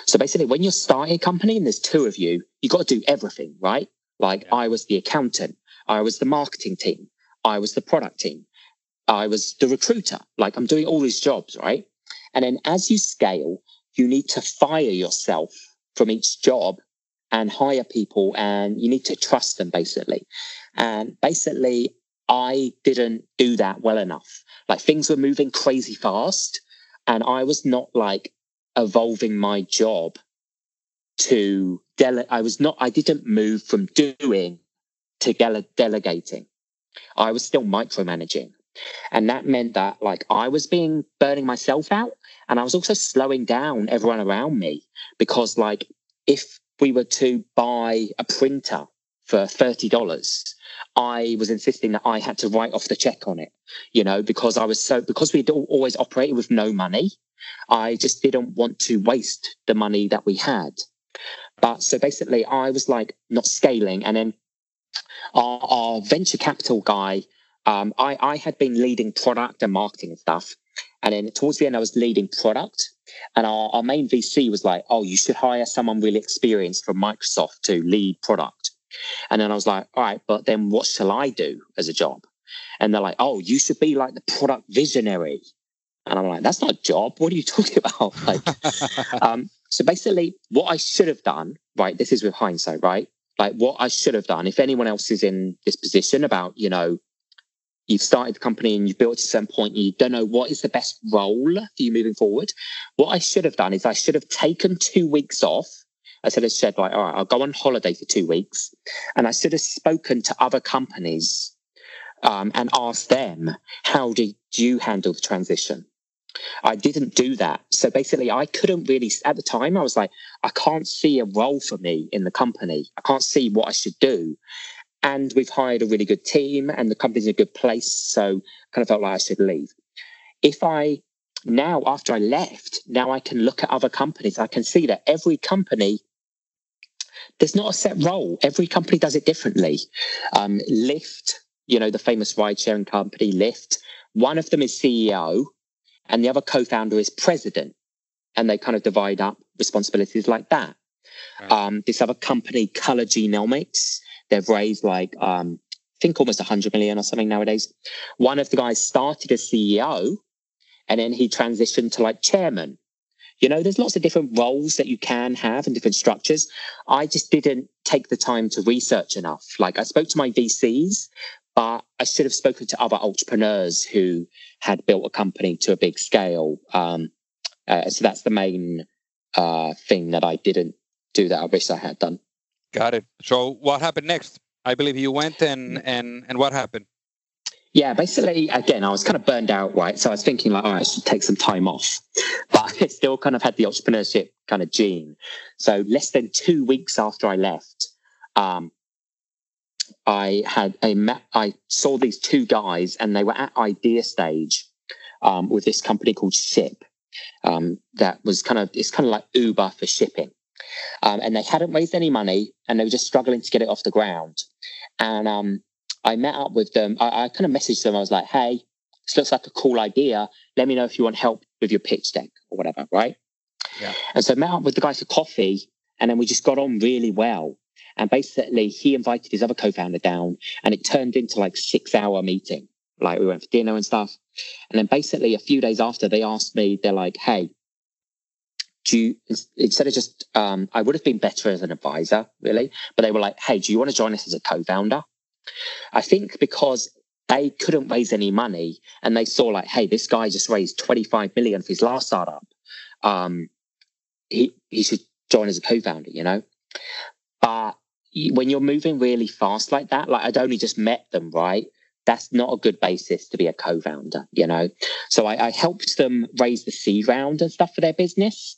So basically, when you're starting a company and there's two of you, you got to do everything, right? Like yeah. I was the accountant, I was the marketing team, I was the product team, I was the recruiter. Like I'm doing all these jobs, right? And then as you scale, you need to fire yourself from each job and hire people and you need to trust them basically. And basically, I didn't do that well enough. Like things were moving crazy fast and I was not like evolving my job to dele- I was not, I didn't move from doing to dele- delegating. I was still micromanaging. And that meant that like I was being burning myself out and I was also slowing down everyone around me because like if we were to buy a printer for $30, I was insisting that I had to write off the check on it, you know, because I was so, because we'd always operated with no money, I just didn't want to waste the money that we had. But so basically, I was like not scaling. And then our, our venture capital guy, um, I, I had been leading product and marketing and stuff. And then towards the end, I was leading product. And our, our main VC was like, oh, you should hire someone really experienced from Microsoft to lead product. And then I was like, all right, but then what shall I do as a job? And they're like, oh, you should be like the product visionary. And I'm like, that's not a job. What are you talking about? Like, um, so basically, what I should have done, right? This is with hindsight, right? Like, what I should have done, if anyone else is in this position about, you know, you've started the company and you've built to some point, you don't know what is the best role for you moving forward. What I should have done is I should have taken two weeks off. I should have said, like, all right, I'll go on holiday for two weeks. And I should have spoken to other companies um, and asked them, how did you handle the transition? I didn't do that. So basically, I couldn't really, at the time, I was like, I can't see a role for me in the company. I can't see what I should do. And we've hired a really good team and the company's in a good place. So kind of felt like I should leave. If I now, after I left, now I can look at other companies. I can see that every company, there's not a set role. Every company does it differently. Um, Lyft, you know, the famous ride sharing company, Lyft, one of them is CEO and the other co-founder is president and they kind of divide up responsibilities like that right. um, this other company color genomics they've raised like um, i think almost 100 million or something nowadays one of the guys started as ceo and then he transitioned to like chairman you know there's lots of different roles that you can have and different structures i just didn't take the time to research enough like i spoke to my vcs but I should have spoken to other entrepreneurs who had built a company to a big scale. Um, uh, so that's the main uh, thing that I didn't do that I wish I had done. Got it. So what happened next? I believe you went and and and what happened? Yeah, basically, again, I was kind of burned out, right? So I was thinking, like, all right, I should take some time off, but I still kind of had the entrepreneurship kind of gene. So less than two weeks after I left, um, I had a I saw these two guys and they were at idea stage um, with this company called Shyp. Um, that was kind of it's kind of like Uber for shipping, um, and they hadn't raised any money and they were just struggling to get it off the ground. And um, I met up with them. I, I kind of messaged them. I was like, "Hey, this looks like a cool idea. Let me know if you want help with your pitch deck or whatever." Right? Yeah. And so I met up with the guys for coffee, and then we just got on really well. And basically, he invited his other co-founder down, and it turned into like six-hour meeting. Like we went for dinner and stuff. And then basically, a few days after, they asked me, they're like, "Hey, do you instead of just um, I would have been better as an advisor, really, but they were like, "Hey, do you want to join us as a co-founder?" I think because they couldn't raise any money, and they saw like, "Hey, this guy just raised 25 million for his last startup. Um, he he should join as a co-founder," you know. But when you're moving really fast like that, like I'd only just met them, right? That's not a good basis to be a co-founder, you know. So I, I helped them raise the seed round and stuff for their business.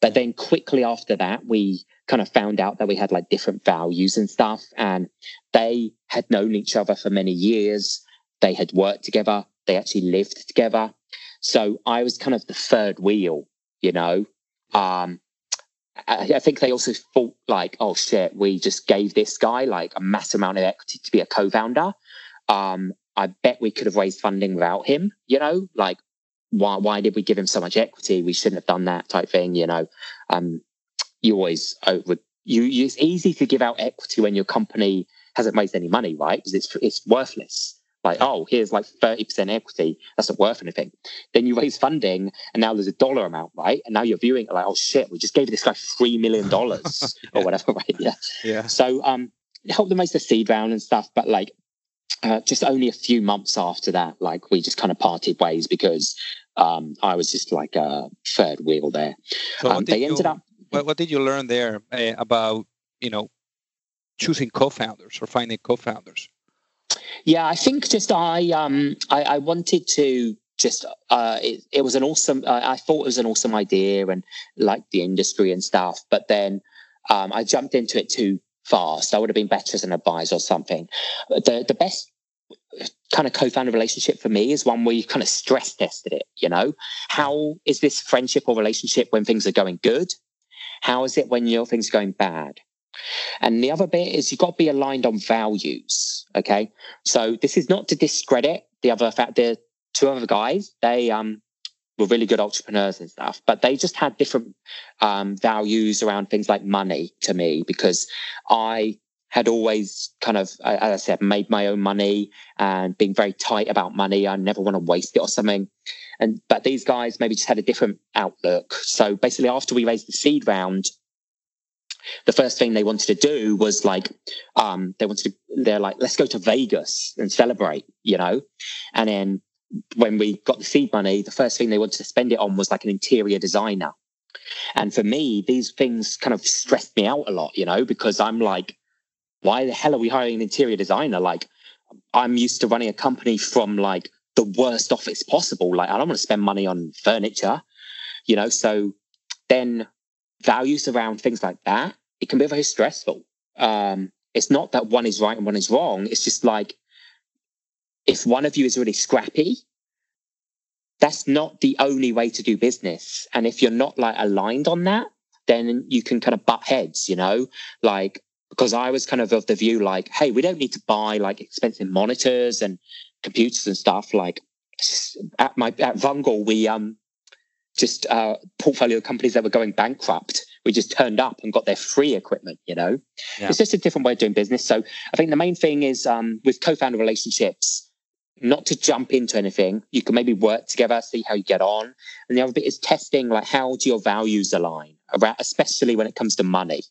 But then quickly after that, we kind of found out that we had like different values and stuff. And they had known each other for many years. They had worked together. They actually lived together. So I was kind of the third wheel, you know. Um, I, I think they also thought like, oh shit, we just gave this guy like a massive amount of equity to be a co-founder. Um, I bet we could have raised funding without him, you know, like why why did we give him so much equity? We shouldn't have done that type thing, you know. Um, you always over you, you it's easy to give out equity when your company hasn't raised any money, right? Because it's it's worthless. Like, oh, here's like 30% equity. That's not worth anything. Then you raise funding and now there's a dollar amount, right? And now you're viewing it like, oh shit, we just gave this guy $3 million yeah. or whatever, right? Yeah. Yeah. So um help them raise the seed round and stuff. But like uh, just only a few months after that, like we just kind of parted ways because um, I was just like a third wheel there. So um, they ended up. What, what, did you learn there uh, about you know choosing co-founders or finding co-founders? Yeah, I think just I um I, I wanted to just uh it, it was an awesome uh, I thought it was an awesome idea and liked the industry and stuff, but then um I jumped into it too fast. I would have been better as an advisor or something. The the best kind of co-founder relationship for me is one where you kind of stress tested it you know how is this friendship or relationship when things are going good how is it when your things going bad? And the other bit is you've got to be aligned on values okay? So this is not to discredit the other fact the two other guys. They um were really good entrepreneurs and stuff, but they just had different um, values around things like money to me because I had always kind of, as I said, made my own money and being very tight about money. I never want to waste it or something. And but these guys maybe just had a different outlook. So basically, after we raised the seed round, the first thing they wanted to do was like um, they wanted to they're like let's go to Vegas and celebrate, you know. And then when we got the seed money, the first thing they wanted to spend it on was like an interior designer. And for me, these things kind of stressed me out a lot, you know, because I'm like, why the hell are we hiring an interior designer? Like, I'm used to running a company from like the worst office possible. Like, I don't want to spend money on furniture, you know? So then values around things like that, it can be very stressful. Um, it's not that one is right and one is wrong. It's just like, if one of you is really scrappy, that's not the only way to do business. And if you're not like aligned on that, then you can kind of butt heads, you know, like because I was kind of of the view like, hey, we don't need to buy like expensive monitors and computers and stuff. Like at my at Vungle, we um just uh portfolio companies that were going bankrupt. We just turned up and got their free equipment, you know. Yeah. It's just a different way of doing business. So I think the main thing is um with co-founder relationships, not to jump into anything. You can maybe work together, see how you get on. And the other bit is testing like how do your values align around especially when it comes to money.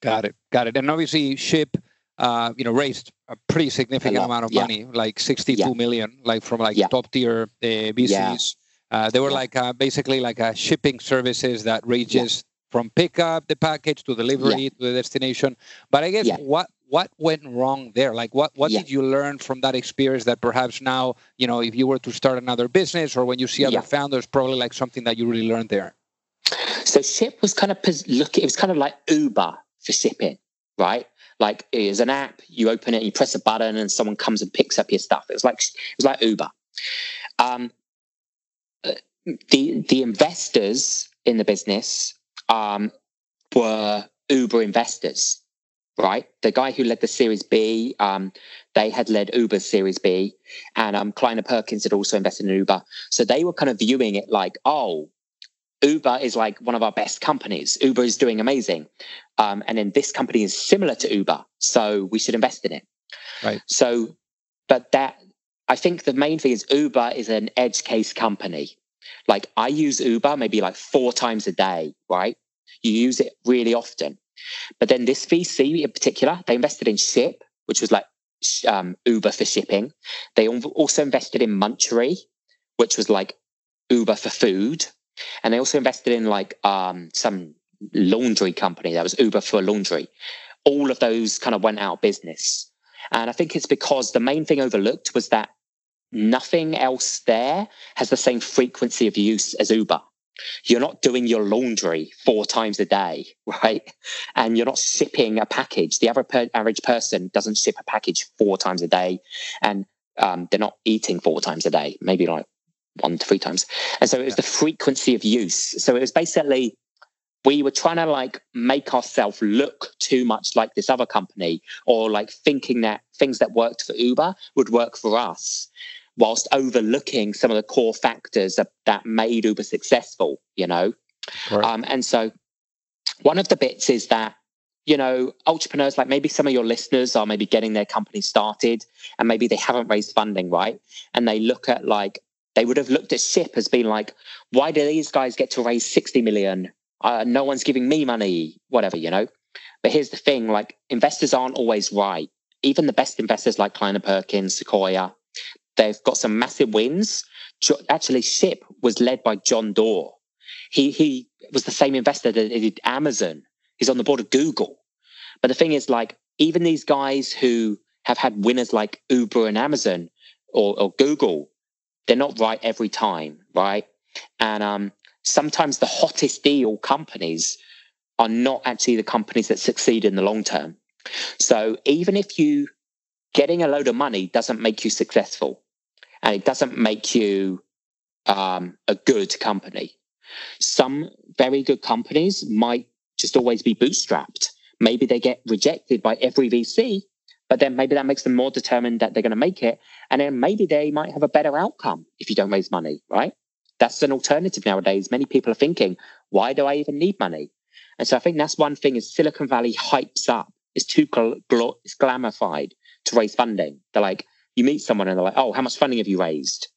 Got it. Got it. And obviously, Shyp, uh, you know, raised a pretty significant amount of yeah. money, like sixty-two yeah. million, like from like yeah. top tier uh, VCs. Uh, they were like uh, basically like a shipping services that ranges from pickup the package to delivery to the destination. But I guess what what went wrong there? Like what what did you learn from that experience that perhaps now you know if you were to start another business or when you see other founders, probably like something that you really learned there. So Shyp was kind of look. It was kind of like Uber for shipping, right? Like it's an app, you open it, you press a button, and someone comes and picks up your stuff. It was like it was like Uber. Um, the the investors in the business um, were Uber investors, right? The guy who led the Series B, um, they had led Uber's Series B, and um, Kleiner Perkins had also invested in Uber. So they were kind of viewing it like, oh, Uber is like one of our best companies. Uber is doing amazing. Um, and then this company is similar to Uber. So we should invest in it. Right. So, but that, I think the main thing is Uber is an edge case company. Like I use Uber maybe like four times a day, right? You use it really often. But then this VC in particular, they invested in Shyp, which was like um, Uber for shipping. They also invested in Munchery, which was like Uber for food. And they also invested in like um, some laundry company that was Uber for laundry. All of those kind of went out of business. And I think it's because the main thing overlooked was that nothing else there has the same frequency of use as Uber. You're not doing your laundry four times a day, right? And you're not shipping a package. The average person doesn't ship a package four times a day. And um, they're not eating four times a day, maybe like one to three times. And so it was the frequency of use. So it was basically we were trying to like make ourselves look too much like this other company or like thinking that things that worked for Uber would work for us whilst overlooking some of the core factors that, that made Uber successful, you know? Right. Um, and so one of the bits is that, you know, entrepreneurs, like maybe some of your listeners are maybe getting their company started and maybe they haven't raised funding, right? And they look at like, they would have looked at Shyp as being like, why do these guys get to raise 60 million? Uh, no one's giving me money, whatever, you know? But here's the thing like, investors aren't always right. Even the best investors like Kleiner Perkins, Sequoia, They've got some massive wins. Actually, Shyp was led by John Doerr. He he was the same investor that did Amazon. He's on the board of Google. But the thing is, like, even these guys who have had winners like Uber and Amazon or, or Google, they're not right every time, right? And um, sometimes the hottest deal companies are not actually the companies that succeed in the long term. So even if you getting a load of money doesn't make you successful and it doesn't make you um, a good company. Some very good companies might just always be bootstrapped. Maybe they get rejected by every VC, but then maybe that makes them more determined that they're going to make it. And then maybe they might have a better outcome if you don't raise money, right? That's an alternative nowadays. Many people are thinking, why do I even need money? And so I think that's one thing is Silicon Valley hypes up. It's too gl- gl- it's glamified to raise funding. They're like, you meet someone and they're like, oh, how much funding have you raised?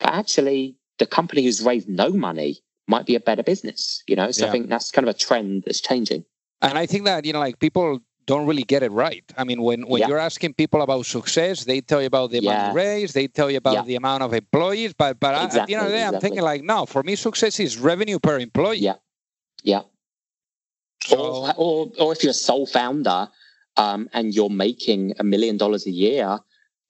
But actually, the company who's raised no money might be a better business, you know? So yeah. I think that's kind of a trend that's changing. And I think that, you know, like people don't really get it right. I mean, when, when yeah. you're asking people about success, they tell you about the yeah. money raised, they tell you about yeah. the amount of employees, but but exactly, I, at the end of the day, exactly. I'm thinking like, no, for me, success is revenue per employee. Yeah, yeah. So, or, or or if you're a sole founder um, and you're making a million dollars a year,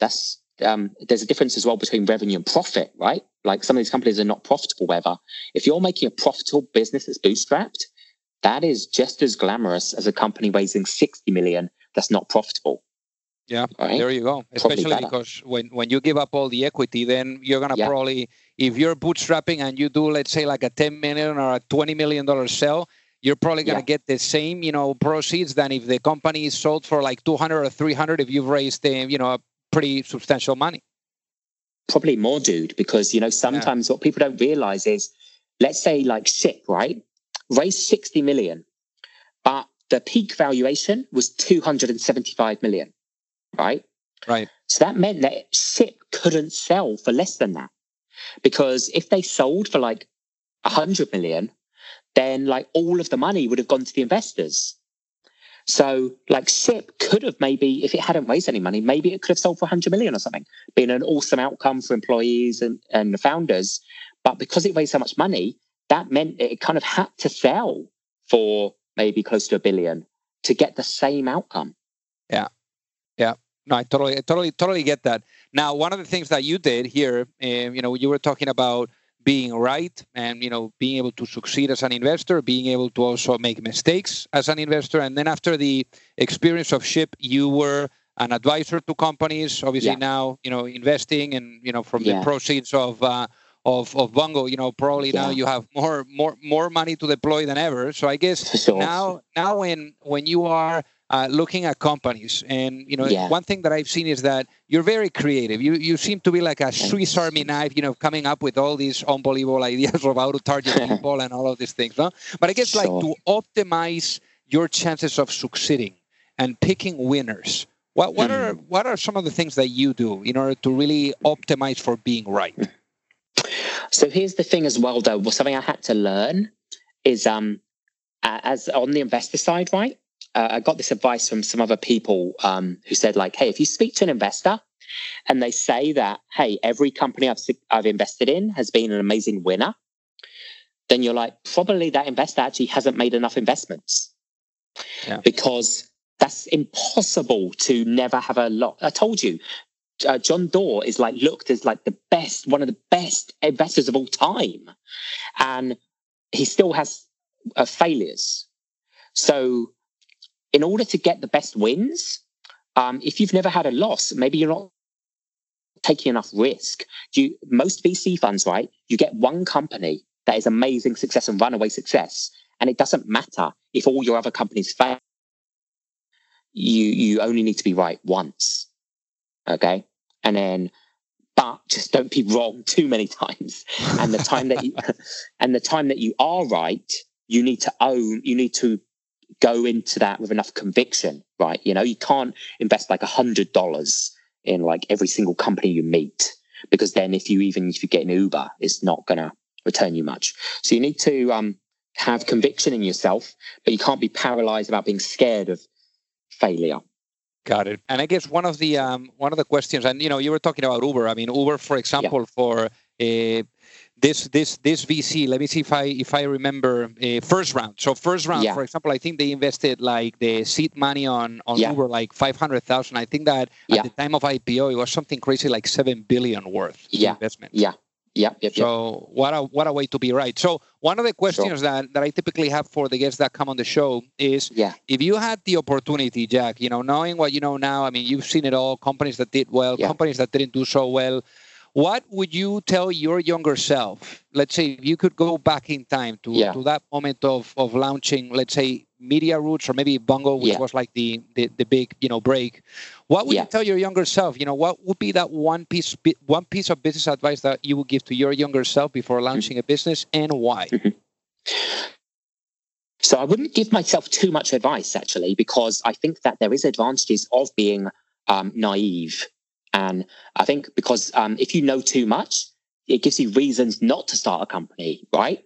that's um, there's a difference as well between revenue and profit, right? Like some of these companies are not profitable ever. If you're making a profitable business that's bootstrapped, that is just as glamorous as a company raising 60 million that's not profitable. Yeah, right? there you go. Especially because when, when you give up all the equity, then you're gonna yeah. probably if you're bootstrapping and you do let's say like a 10 million or a 20 million dollar sell, you're probably going to yeah. get the same, you know, proceeds than if the company is sold for like 200 or 300 if you've raised, the, you know, pretty substantial money. Probably more, dude, because you know sometimes yeah. what people don't realize is, let's say like Shyp, right, raised sixty million, but the peak valuation was two hundred and seventy-five million, right? Right. So that meant that Shyp couldn't sell for less than that, because if they sold for like a hundred million, then like all of the money would have gone to the investors. So, like Shyp could have maybe, if it hadn't raised any money, maybe it could have sold for 100 million or something, been an awesome outcome for employees and, and the founders. But because it raised so much money, that meant it kind of had to sell for maybe close to a billion to get the same outcome. Yeah. Yeah. No, I totally, I totally, totally get that. Now, one of the things that you did here, um, you know, you were talking about being right and you know being able to succeed as an investor being able to also make mistakes as an investor and then after the experience of Shyp you were an advisor to companies obviously yeah. now you know investing and you know from yeah. the proceeds of uh, of of Vungle, you know, probably yeah. now you have more more more money to deploy than ever. So I guess sure. now now when when you are uh, looking at companies. And you know, yeah. one thing that I've seen is that you're very creative. You you seem to be like a Swiss Army knife, you know, coming up with all these unbelievable ideas of how to target people and all of these things. No? But I guess sure. like to optimize your chances of succeeding and picking winners. What what are hmm. what are some of the things that you do in order to really optimize for being right? So here's the thing as well, though. Well, Something I had to learn is um as on the investor side, right? uh, I got this advice from some other people um, who said, like, hey, if you speak to an investor and they say that, hey, every company I've, I've invested in has been an amazing winner, then you're like, probably that investor actually hasn't made enough investments. Yeah. Because that's impossible to never have a lot. I told you, uh, John Doerr is like looked as like the best, one of the best investors of all time. And he still has uh, failures. So, in order to get the best wins, um, if you've never had a loss, maybe you're not taking enough risk. You most VC funds, right? You get one company that is amazing success and runaway success, and it doesn't matter if all your other companies fail. You you only need to be right once, okay? And then, but just don't be wrong too many times. And the time that you and the time that you are right, you need to own. You need to go into that with enough conviction, right? You know, you can't invest like a hundred dollars in like every single company you meet because then if you even if you get an Uber, it's not gonna return you much. So you need to um, have conviction in yourself, but you can't be paralyzed about being scared of failure. Got it. And I guess one of the um, one of the questions, and you know, you were talking about Uber. I mean, Uber, for example, yeah. for uh, this this this VC. Let me see if I if I remember uh, first round. So first round, yeah. for example, I think they invested like the seed money on on yeah. Uber like five hundred thousand. I think that at the time of IPO, it was something crazy like seven billion worth yeah. investment. Yeah. Yeah, yep, so what a what a way to be right. So one of the questions sure. that, that I typically have for the guests that come on the show is yeah. if you had the opportunity, Jack, you know, knowing what you know now, I mean you've seen it all, companies that did well, yeah. companies that didn't do so well. What would you tell your younger self? Let's say if you could go back in time to, yeah. to that moment of, of launching, let's say media roots or maybe Vungle, which yeah. was like the, the, the big, you know, break. What would yeah. you tell your younger self? You know, what would be that one piece one piece of business advice that you would give to your younger self before mm-hmm. launching mm-hmm. a business and why? Mm-hmm. So I wouldn't give myself too much advice actually, because I think that there is advantages of being um, naive and I think because um, if you know too much, it gives you reasons not to start a company, right?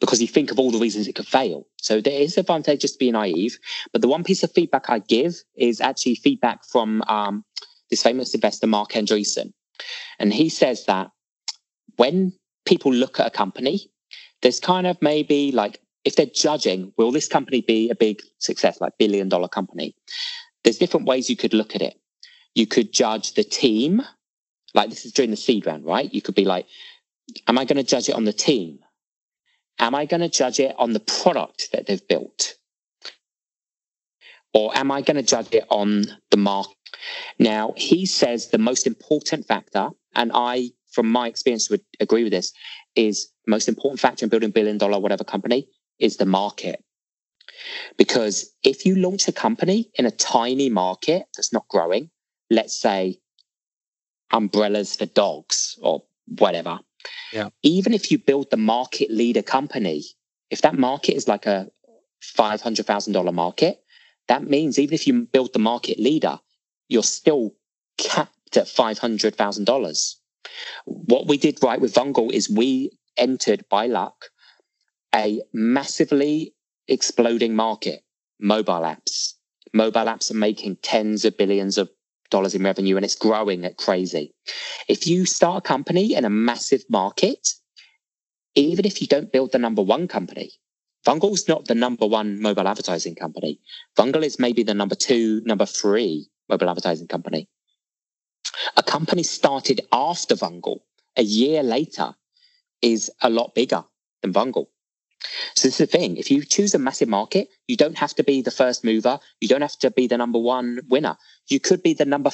Because you think of all the reasons it could fail. So there is advantages to being naive. But the one piece of feedback I give is actually feedback from um, this famous investor, Marc Andreessen. And he says that when people look at a company, there's kind of maybe like, if they're judging, will this company be a big success, like billion dollar company? There's different ways you could look at it. You could judge the team. Like this is during the seed round, right? You could be like, am I going to judge it on the team? Am I going to judge it on the product that they've built? Or am I going to judge it on the market? Now, he says the most important factor, and I, from my experience, would agree with this, is most important factor in building billion dollar whatever company is the market. Because if you launch a company in a tiny market that's not growing, let's say umbrellas for dogs or whatever. Yeah. Even if you build the market leader company, if that market is like a $500,000 market, that means even if you build the market leader, you're still capped at $500,000. What we did right with Vungle is we entered by luck a massively exploding market, mobile apps. Mobile apps are making tens of billions of dollars in revenue and it's growing at crazy. If you start a company in a massive market, even if you don't build the number one company, Vungle's not the number one mobile advertising company. Vungle is maybe the number two, number three mobile advertising company. A company started after Vungle a year later is a lot bigger than Vungle. So this is the thing. If you choose a massive market, you don't have to be the first mover. You don't have to be the number one winner. You could be the number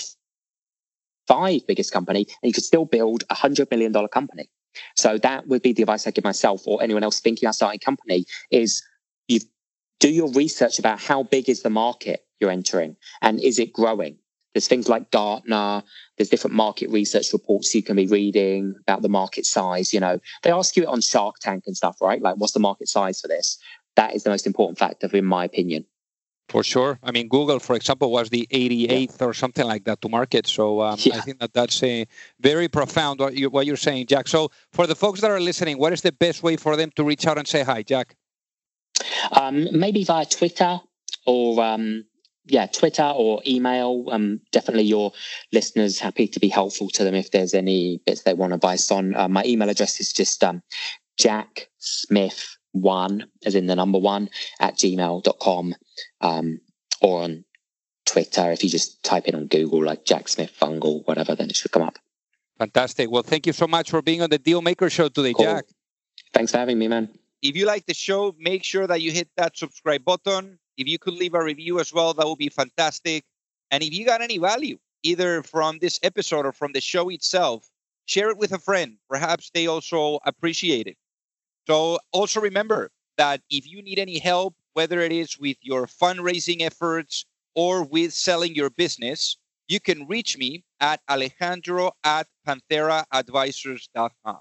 five biggest company and you could still build a hundred million dollar company. So that would be the advice I give myself or anyone else thinking about starting a company is you do your research about how big is the market you're entering and is it growing? There's things like Gartner. There's different market research reports you can be reading about the market size. You know, they ask you it on Shark Tank and stuff, right? Like, what's the market size for this? That is the most important factor, in my opinion. For sure. I mean, Google, for example, was the 88th yeah. or something like that to market. So um, yeah. I think that that's a very profound what, you, what you're saying, Jack. So for the folks that are listening, what is the best way for them to reach out and say hi, Jack? Um, maybe via Twitter or um, yeah, Twitter or email. Um, definitely your listeners happy to be helpful to them if there's any bits they want advice on. Uh, my email address is just um, Jack Smith one, as in the number one, at gmail.com um, or on Twitter. If you just type in on Google, like Jack Smith Vungle, whatever, then it should come up. Fantastic. Well, thank you so much for being on the Deal Maker Show today, cool. Jack. Thanks for having me, man. If you like the show, make sure that you hit that subscribe button. If you could leave a review as well, that would be fantastic. And if you got any value, either from this episode or from the show itself, share it with a friend. Perhaps they also appreciate it. So also remember that if you need any help, whether it is with your fundraising efforts or with selling your business, you can reach me at alejandro at pantheraadvisors.com.